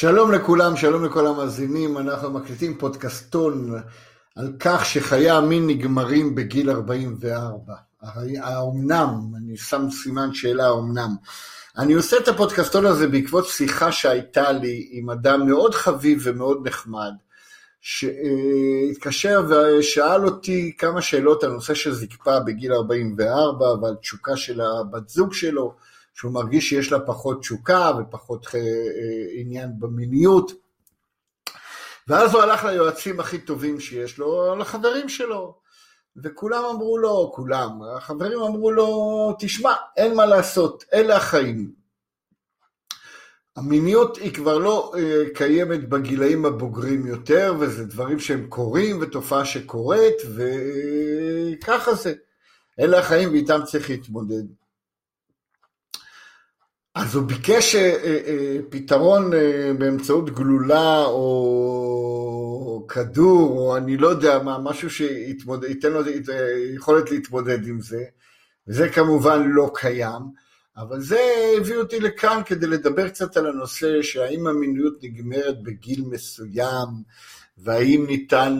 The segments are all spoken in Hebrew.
שלום לכולם, שלום לכל המאזינים, אנחנו מקליטים פודקאסטון על כך שחיי המין נגמרים בגיל 44. האומנם, אני שם סימן שאלה האומנם. אני עושה את הפודקאסטון הזה בעקבות שיחה שהייתה לי עם אדם מאוד חביב ומאוד נחמד, שהתקשר ושאל אותי כמה שאלות על נושא של זקפה בגיל 44 ועל תשוקה של הבת זוג שלו. שהוא מרגיש שיש לה פחות תשוקה ופחות אה, אה, עניין במיניות. ואז הוא הלך ליועצים הכי טובים שיש לו, לחברים שלו. וכולם אמרו לו, כולם, החברים אמרו לו, תשמע, אין מה לעשות, אלה החיים. המיניות היא כבר לא אה, קיימת בגילאים הבוגרים יותר, וזה דברים שהם קורים, ותופעה שקורית, וככה זה. אלה החיים ואיתם צריך להתמודד. אז הוא ביקש אה, אה, אה, פתרון באמצעות גלולה או כדור, או אני לא יודע מה, משהו שייתן לו יכולת להתמודד עם זה, וזה כמובן לא קיים, אבל זה הביא אותי לכאן כדי לדבר קצת על הנושא שהאם המיניות נגמרת בגיל מסוים, והאם ניתן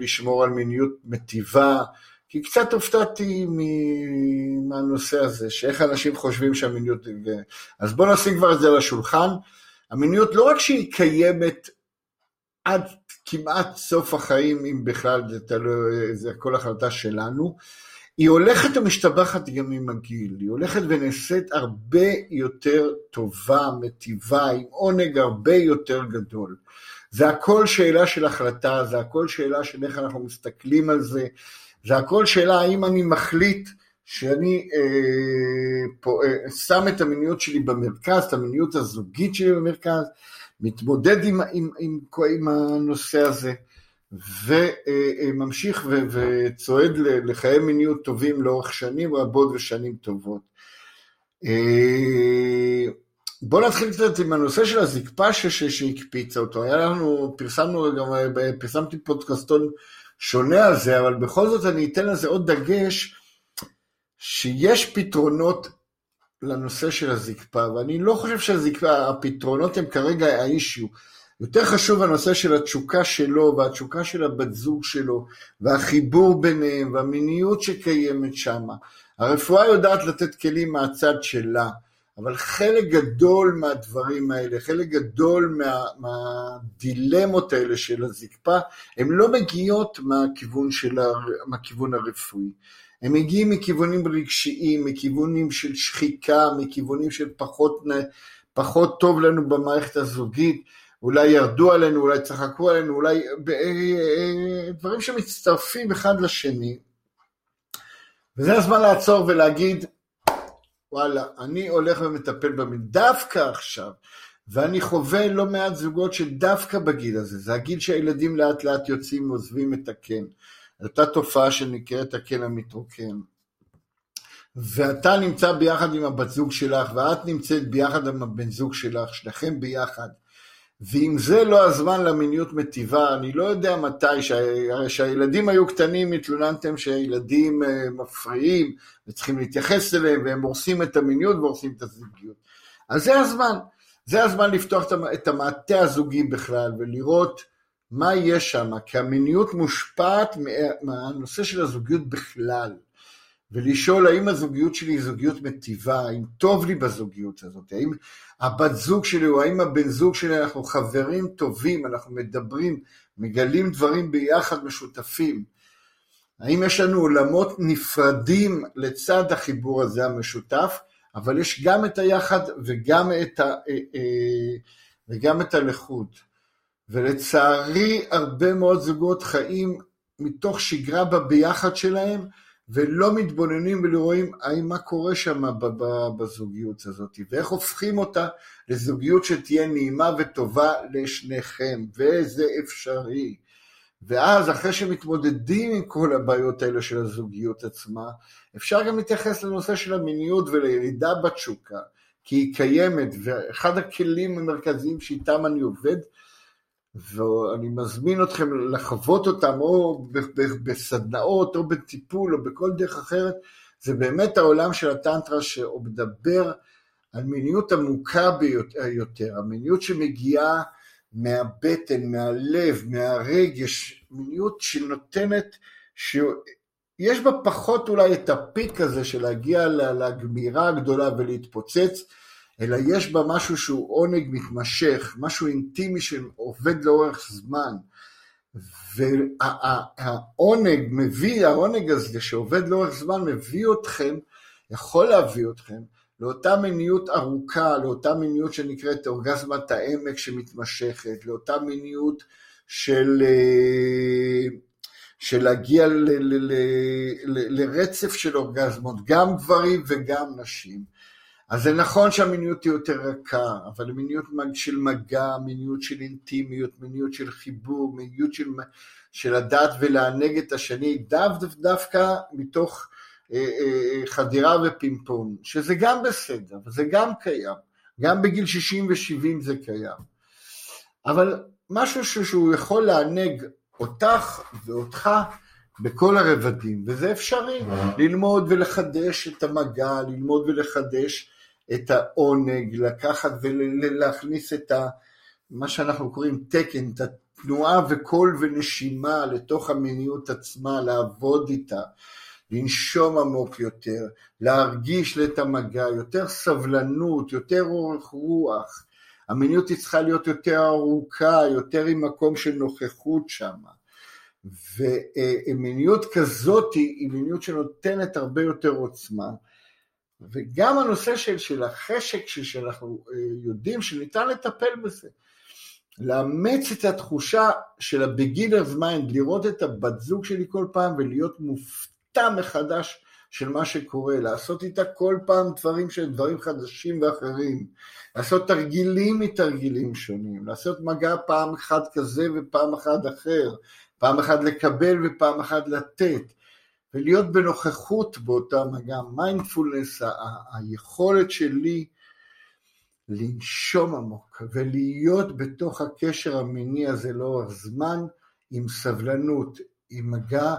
לשמור על מיניות מטיבה, כי קצת הופתעתי מהנושא הזה, שאיך אנשים חושבים שהמיניות... אז בואו נשים כבר את זה על השולחן. המיניות לא רק שהיא קיימת עד כמעט סוף החיים, אם בכלל זה תלוי, זה הכל החלטה שלנו, היא הולכת ומשתבחת גם עם הגיל, היא הולכת ונעשית הרבה יותר טובה, מטיבה, עם עונג הרבה יותר גדול. זה הכל שאלה של החלטה, זה הכל שאלה של איך אנחנו מסתכלים על זה, זה הכל שאלה האם אני מחליט שאני אה, פה, אה, שם את המיניות שלי במרכז, את המיניות הזוגית שלי במרכז, מתמודד עם, עם, עם, עם הנושא הזה, וממשיך ו, וצועד לחיי מיניות טובים לאורך שנים רבות ושנים טובות. אה, בואו נתחיל קצת עם הנושא של הזקפה שהקפיצה אותו. היה לנו, פרסמנו גם, פרסמתי פודקאסטון שונה על זה, אבל בכל זאת אני אתן לזה עוד דגש, שיש פתרונות לנושא של הזקפה, ואני לא חושב שהזקפה, הפתרונות הם כרגע האישיו. יותר חשוב הנושא של התשוקה שלו והתשוקה של הבת זוג שלו והחיבור ביניהם והמיניות שקיימת שם. הרפואה יודעת לתת כלים מהצד שלה. אבל חלק גדול מהדברים האלה, חלק גדול מה, מהדילמות האלה של הזקפה, הן לא מגיעות מהכיוון, של, מהכיוון הרפואי. הם מגיעים מכיוונים רגשיים, מכיוונים של שחיקה, מכיוונים של פחות, פחות טוב לנו במערכת הזוגית, אולי ירדו עלינו, אולי צחקו עלינו, אולי אה, אה, דברים שמצטרפים אחד לשני. וזה הזמן לעצור ולהגיד, וואלה, אני הולך ומטפל במין דווקא עכשיו, ואני חווה לא מעט זוגות שדווקא בגיל הזה, זה הגיל שהילדים לאט לאט יוצאים ועוזבים את הקן, אותה תופעה שנקראת הקן המתרוקן. ואתה נמצא ביחד עם הבת זוג שלך, ואת נמצאת ביחד עם הבן זוג שלך, שניכם ביחד, ואם זה לא הזמן למיניות מטיבה, אני לא יודע מתי, כשהילדים היו קטנים התלוננתם שהילדים אה, מפריעים וצריכים להתייחס אליהם והם הורסים את המיניות והורסים את הזוגיות. אז זה הזמן, זה הזמן לפתוח את המעטה הזוגי בכלל ולראות מה יש שם, כי המיניות מושפעת מהנושא של הזוגיות בכלל. ולשאול האם הזוגיות שלי היא זוגיות מטיבה, האם טוב לי בזוגיות הזאת, האם הבת זוג שלי או האם הבן זוג שלי, אנחנו חברים טובים, אנחנו מדברים, מגלים דברים ביחד משותפים. האם יש לנו עולמות נפרדים לצד החיבור הזה המשותף, אבל יש גם את היחד וגם את, ה, אה, אה, וגם את הלכות. ולצערי הרבה מאוד זוגות חיים מתוך שגרה בביחד שלהם, ולא מתבוננים ולרואים האם מה קורה שם בזוגיות הזאת, ואיך הופכים אותה לזוגיות שתהיה נעימה וטובה לשניכם, וזה אפשרי. ואז אחרי שמתמודדים עם כל הבעיות האלה של הזוגיות עצמה, אפשר גם להתייחס לנושא של המיניות ולירידה בתשוקה, כי היא קיימת, ואחד הכלים המרכזיים שאיתם אני עובד, ואני מזמין אתכם לחוות אותם או בסדנאות או בטיפול או בכל דרך אחרת, זה באמת העולם של הטנטרה שמדבר על מיניות עמוקה ביותר, המיניות שמגיעה מהבטן, מהלב, מהרגש, מיניות שנותנת, שיש בה פחות אולי את הפיק הזה של להגיע לגמירה הגדולה ולהתפוצץ, אלא יש בה משהו שהוא עונג מתמשך, משהו אינטימי שעובד לאורך זמן. והעונג מביא, העונג הזה שעובד לאורך זמן מביא אתכם, יכול להביא אתכם לאותה מיניות ארוכה, לאותה מיניות שנקראת אורגזמת העמק שמתמשכת, לאותה מיניות של, אה, של להגיע ל, ל, ל, ל, לרצף של אורגזמות, גם גברים וגם נשים. אז זה נכון שהמיניות היא יותר רכה, אבל מיניות של מגע, מיניות של אינטימיות, מיניות של חיבור, מיניות של, של לדעת ולענג את השני, דו, דו, דווקא מתוך אה, אה, חדירה ופימפון, שזה גם בסדר, וזה גם קיים, גם בגיל 60 ו-70 זה קיים. אבל משהו שהוא יכול לענג אותך ואותך בכל הרבדים, וזה אפשרי, ללמוד ולחדש את המגע, ללמוד ולחדש את העונג, לקחת ולהכניס את ה, מה שאנחנו קוראים תקן, את התנועה וקול ונשימה לתוך המיניות עצמה, לעבוד איתה, לנשום עמוק יותר, להרגיש את המגע, יותר סבלנות, יותר אורך רוח. המיניות היא צריכה להיות יותר ארוכה, יותר עם מקום של נוכחות שם. ומיניות כזאת היא מיניות שנותנת הרבה יותר עוצמה. וגם הנושא של, של החשק, שאנחנו אה, יודעים שניתן לטפל בזה. לאמץ את התחושה של ה-beginner's mind, לראות את הבת זוג שלי כל פעם ולהיות מופתע מחדש של מה שקורה, לעשות איתה כל פעם דברים שהם דברים חדשים ואחרים, לעשות תרגילים מתרגילים שונים, לעשות מגע פעם אחת כזה ופעם אחת אחר, פעם אחת לקבל ופעם אחת לתת, ולהיות בנוכחות באותה מגע, מיינדפולנס, היכולת שלי לנשום עמוק ולהיות בתוך הקשר המיני הזה לאורך זמן עם סבלנות, עם מגע,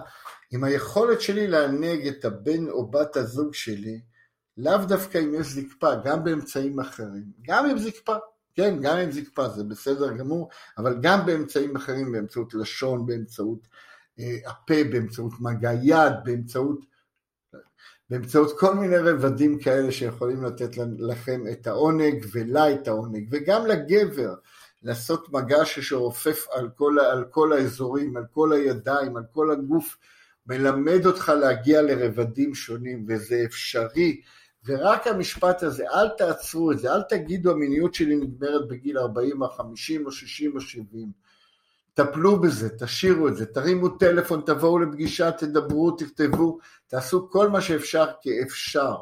עם היכולת שלי לענג את הבן או בת הזוג שלי, לאו דווקא אם יש זקפה, גם באמצעים אחרים, גם עם זקפה, כן, גם עם זקפה זה בסדר גמור, אבל גם באמצעים אחרים, באמצעות לשון, באמצעות הפה, באמצעות מגע יד, באמצעות, באמצעות כל מיני רבדים כאלה שיכולים לתת לכם את העונג ולה את העונג, וגם לגבר, לעשות מגע שרופף על כל, על כל האזורים, על כל הידיים, על כל הגוף, מלמד אותך להגיע לרבדים שונים, וזה אפשרי. ורק המשפט הזה, אל תעצרו את זה, אל תגידו המיניות שלי נגמרת בגיל 40 או 50 או 60 או 70. טפלו בזה, תשאירו את זה, תרימו טלפון, תבואו לפגישה, תדברו, תכתבו, תעשו כל מה שאפשר כי אפשר.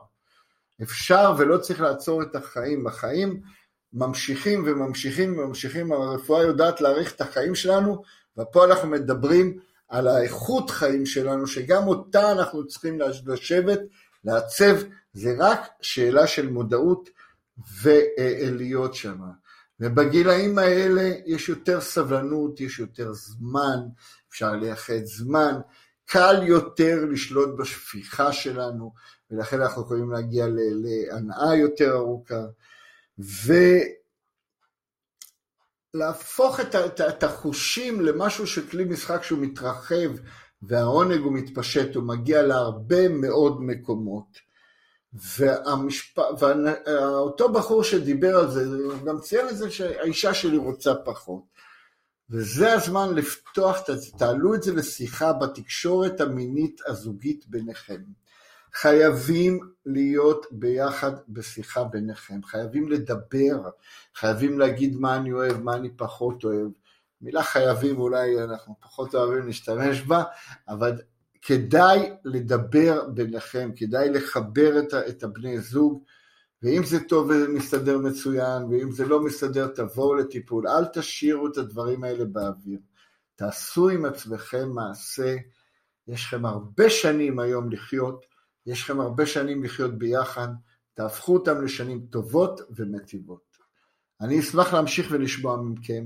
אפשר ולא צריך לעצור את החיים. החיים ממשיכים וממשיכים וממשיכים, הרפואה יודעת להאריך את החיים שלנו, ופה אנחנו מדברים על האיכות חיים שלנו, שגם אותה אנחנו צריכים לשבת, לעצב, זה רק שאלה של מודעות ולהיות שמה. ובגילאים האלה יש יותר סבלנות, יש יותר זמן, אפשר לייחד זמן, קל יותר לשלוט בשפיכה שלנו, ולכן אנחנו יכולים להגיע להנאה יותר ארוכה, ולהפוך את, את, את החושים למשהו של כלי משחק שהוא מתרחב, והעונג הוא מתפשט, הוא מגיע להרבה מאוד מקומות. והמשפ... ואותו בחור שדיבר על זה, הוא גם ציין את זה שהאישה שלי רוצה פחות. וזה הזמן לפתוח, תעלו את זה לשיחה בתקשורת המינית הזוגית ביניכם. חייבים להיות ביחד בשיחה ביניכם, חייבים לדבר, חייבים להגיד מה אני אוהב, מה אני פחות אוהב. מילה חייבים אולי אנחנו פחות אוהבים להשתמש בה, אבל כדאי לדבר ביניכם, כדאי לחבר את, את הבני זוג, ואם זה טוב ומסתדר מצוין, ואם זה לא מסתדר, תבואו לטיפול. אל תשאירו את הדברים האלה באוויר. תעשו עם עצמכם מעשה. יש לכם הרבה שנים היום לחיות, יש לכם הרבה שנים לחיות ביחד, תהפכו אותם לשנים טובות ומטיבות. אני אשמח להמשיך ולשמוע מכם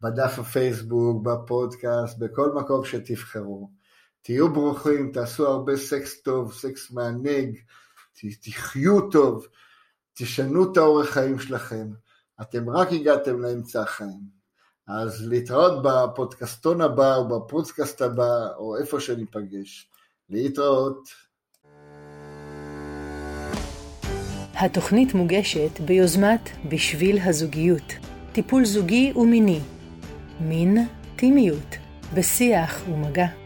בדף הפייסבוק, בפודקאסט, בכל מקום שתבחרו. תהיו ברוכים, תעשו הרבה סקס טוב, סקס מענג, תחיו טוב, תשנו את האורך חיים שלכם. אתם רק הגעתם לאמצע החיים. אז להתראות בפודקאסטון הבא או בפודקאסט הבא או איפה שניפגש. להתראות. התוכנית מוגשת ביוזמת בשביל הזוגיות, טיפול זוגי ומיני, מין, טימיות, בשיח ומגע,